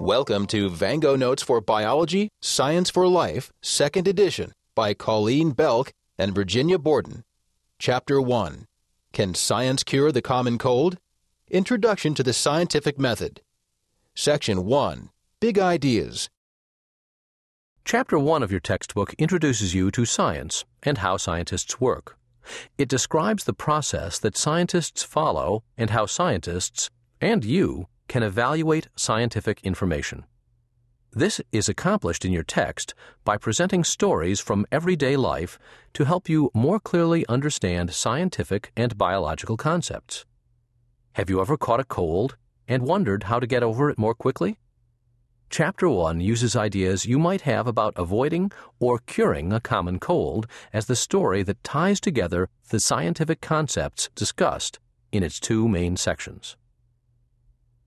Welcome to VangoNotes for Biology, Science for Life, Second Edition by Colleen Belk and Virginia Borden. Chapter 1 Can Science Cure the Common Cold? Introduction to the Scientific Method. Section 1 Big Ideas. Chapter 1 of your textbook introduces you to science and how scientists work. It describes the process that scientists follow and how scientists, and you, can evaluate scientific information. This is accomplished in your text by presenting stories from everyday life to help you more clearly understand scientific and biological concepts. Have you ever caught a cold and wondered how to get over it more quickly? Chapter 1 uses ideas you might have about avoiding or curing a common cold as the story that ties together the scientific concepts discussed in its two main sections.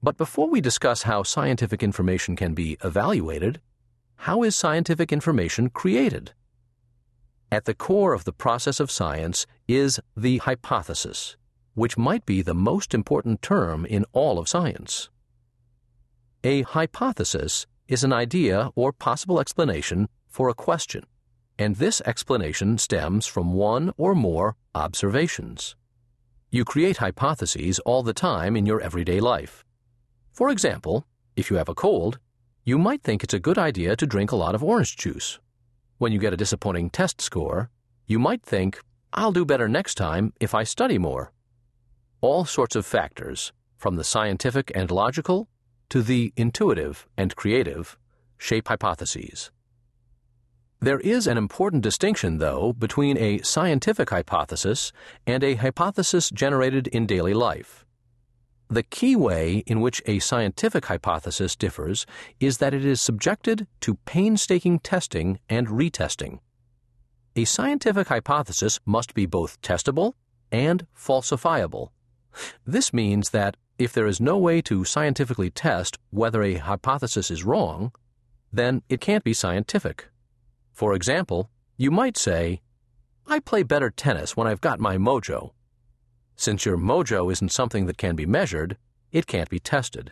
But before we discuss how scientific information can be evaluated, how is scientific information created? At the core of the process of science is the hypothesis, which might be the most important term in all of science. A hypothesis is an idea or possible explanation for a question, and this explanation stems from one or more observations. You create hypotheses all the time in your everyday life. For example, if you have a cold, you might think it's a good idea to drink a lot of orange juice. When you get a disappointing test score, you might think, I'll do better next time if I study more. All sorts of factors, from the scientific and logical to the intuitive and creative, shape hypotheses. There is an important distinction, though, between a scientific hypothesis and a hypothesis generated in daily life. The key way in which a scientific hypothesis differs is that it is subjected to painstaking testing and retesting. A scientific hypothesis must be both testable and falsifiable. This means that if there is no way to scientifically test whether a hypothesis is wrong, then it can't be scientific. For example, you might say, I play better tennis when I've got my mojo. Since your mojo isn't something that can be measured, it can't be tested.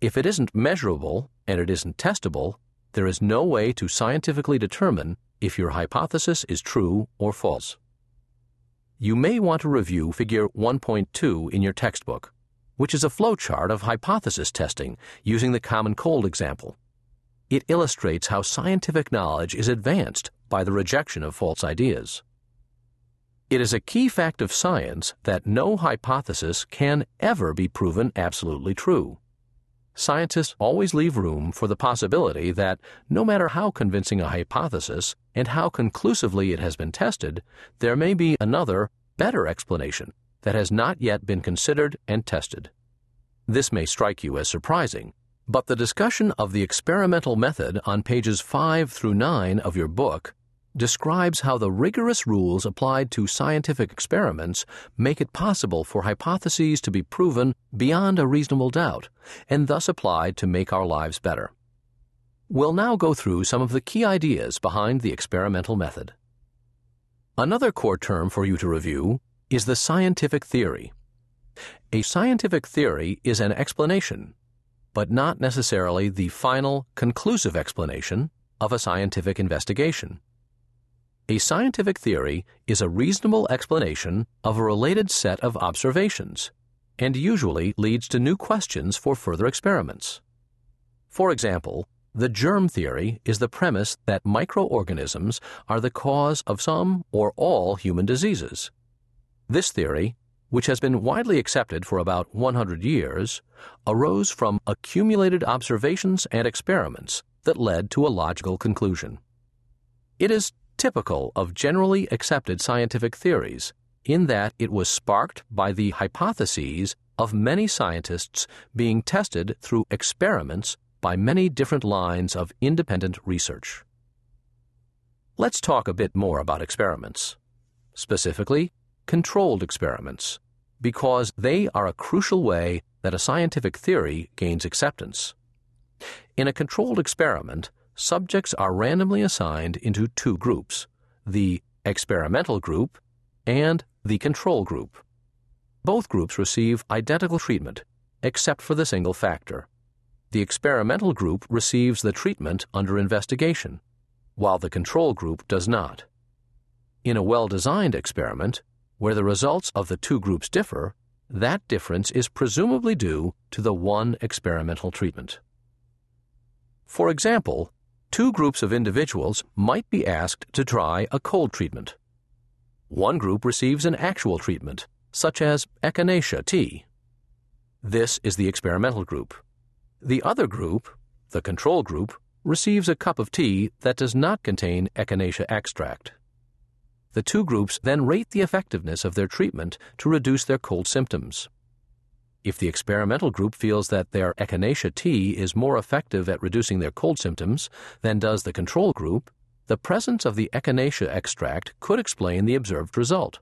If it isn't measurable and it isn't testable, there is no way to scientifically determine if your hypothesis is true or false. You may want to review Figure 1.2 in your textbook, which is a flowchart of hypothesis testing using the common cold example. It illustrates how scientific knowledge is advanced by the rejection of false ideas. It is a key fact of science that no hypothesis can ever be proven absolutely true. Scientists always leave room for the possibility that no matter how convincing a hypothesis and how conclusively it has been tested, there may be another, better explanation that has not yet been considered and tested. This may strike you as surprising, but the discussion of the experimental method on pages 5 through 9 of your book describes how the rigorous rules applied to scientific experiments make it possible for hypotheses to be proven beyond a reasonable doubt and thus applied to make our lives better. We'll now go through some of the key ideas behind the experimental method. Another core term for you to review is the scientific theory. A scientific theory is an explanation, but not necessarily the final, conclusive explanation of a scientific investigation. A scientific theory is a reasonable explanation of a related set of observations and usually leads to new questions for further experiments. For example, the germ theory is the premise that microorganisms are the cause of some or all human diseases. This theory, which has been widely accepted for about 100 years, arose from accumulated observations and experiments that led to a logical conclusion. It is typical of generally accepted scientific theories in that it was sparked by the hypotheses of many scientists being tested through experiments by many different lines of independent research. Let's talk a bit more about experiments, specifically, controlled experiments, because they are a crucial way that a scientific theory gains acceptance. In a controlled experiment, subjects are randomly assigned into two groups the experimental group and the control group. Both groups receive identical treatment, except for the single factor. the experimental group receives the treatment under investigation, while the control group does not. In a well designed experiment, where the results of the two groups differ, that difference is presumably due to the one experimental treatment. For example, two groups of individuals might be asked to try a cold treatment. One group receives an actual treatment, such as echinacea tea. This is the experimental group. The other group, the control group, receives a cup of tea that does not contain echinacea extract. The two groups then rate the effectiveness of their treatment to reduce their cold symptoms. If the experimental group feels that their echinacea tea is more effective at reducing their cold symptoms than does the control group, the presence of the echinacea extract could explain the observed result.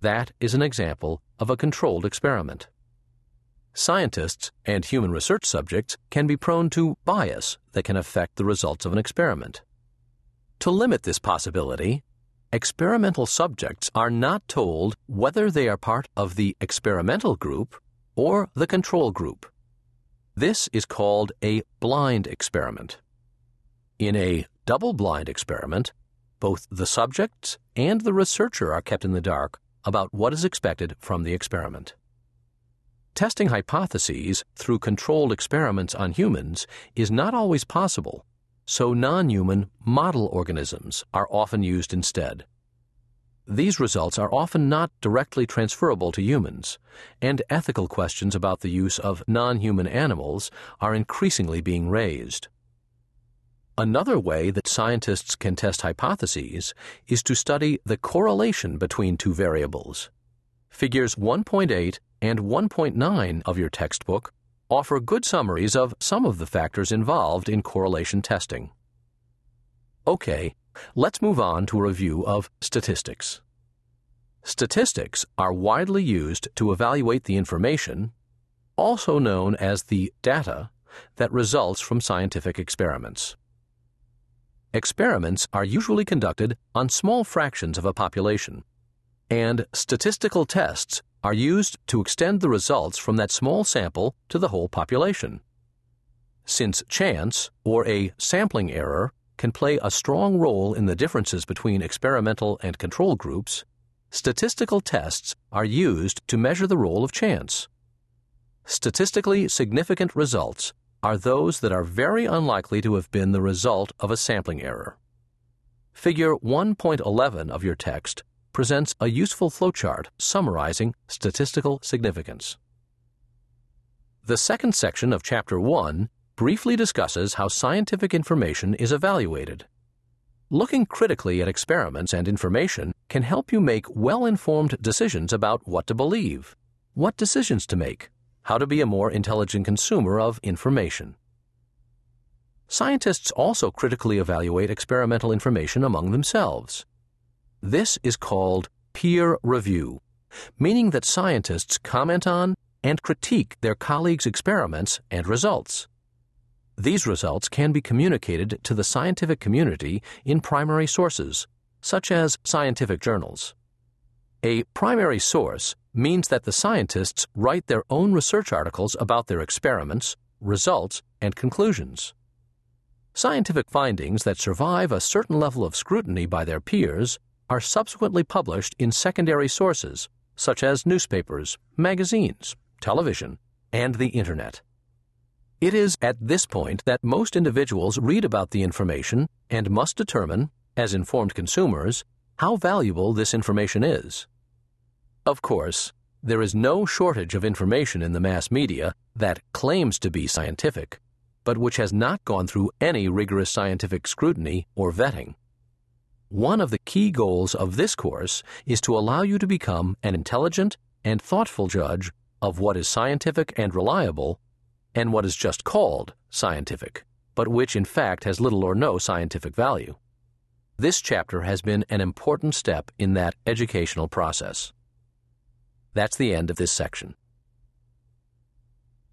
That is an example of a controlled experiment. Scientists and human research subjects can be prone to bias that can affect the results of an experiment. To limit this possibility, experimental subjects are not told whether they are part of the experimental group or the control group. This is called a blind experiment. In a double blind experiment, both the subjects and the researcher are kept in the dark about what is expected from the experiment. Testing hypotheses through controlled experiments on humans is not always possible, so non human model organisms are often used instead. These results are often not directly transferable to humans, and ethical questions about the use of non human animals are increasingly being raised. Another way that scientists can test hypotheses is to study the correlation between two variables. Figures 1.8 and 1.9 of your textbook offer good summaries of some of the factors involved in correlation testing. Okay, let's move on to a review of statistics. Statistics are widely used to evaluate the information, also known as the data, that results from scientific experiments. Experiments are usually conducted on small fractions of a population, and statistical tests are used to extend the results from that small sample to the whole population. Since chance, or a sampling error, can play a strong role in the differences between experimental and control groups, statistical tests are used to measure the role of chance. Statistically significant results are those that are very unlikely to have been the result of a sampling error. Figure 1.11 of your text presents a useful flowchart summarizing statistical significance. The second section of Chapter 1 briefly discusses how scientific information is evaluated. Looking critically at experiments and information can help you make well informed decisions about what to believe, what decisions to make, how to be a more intelligent consumer of information. Scientists also critically evaluate experimental information among themselves. This is called peer review, meaning that scientists comment on and critique their colleagues' experiments and results. These results can be communicated to the scientific community in primary sources, such as scientific journals. A primary source means that the scientists write their own research articles about their experiments, results, and conclusions. Scientific findings that survive a certain level of scrutiny by their peers are subsequently published in secondary sources such as newspapers, magazines, television, and the Internet. It is at this point that most individuals read about the information and must determine, as informed consumers, how valuable this information is. Of course, there is no shortage of information in the mass media that claims to be scientific, but which has not gone through any rigorous scientific scrutiny or vetting. One of the key goals of this course is to allow you to become an intelligent and thoughtful judge of what is scientific and reliable and what is just called scientific, but which in fact has little or no scientific value. This chapter has been an important step in that educational process. That's the end of this section.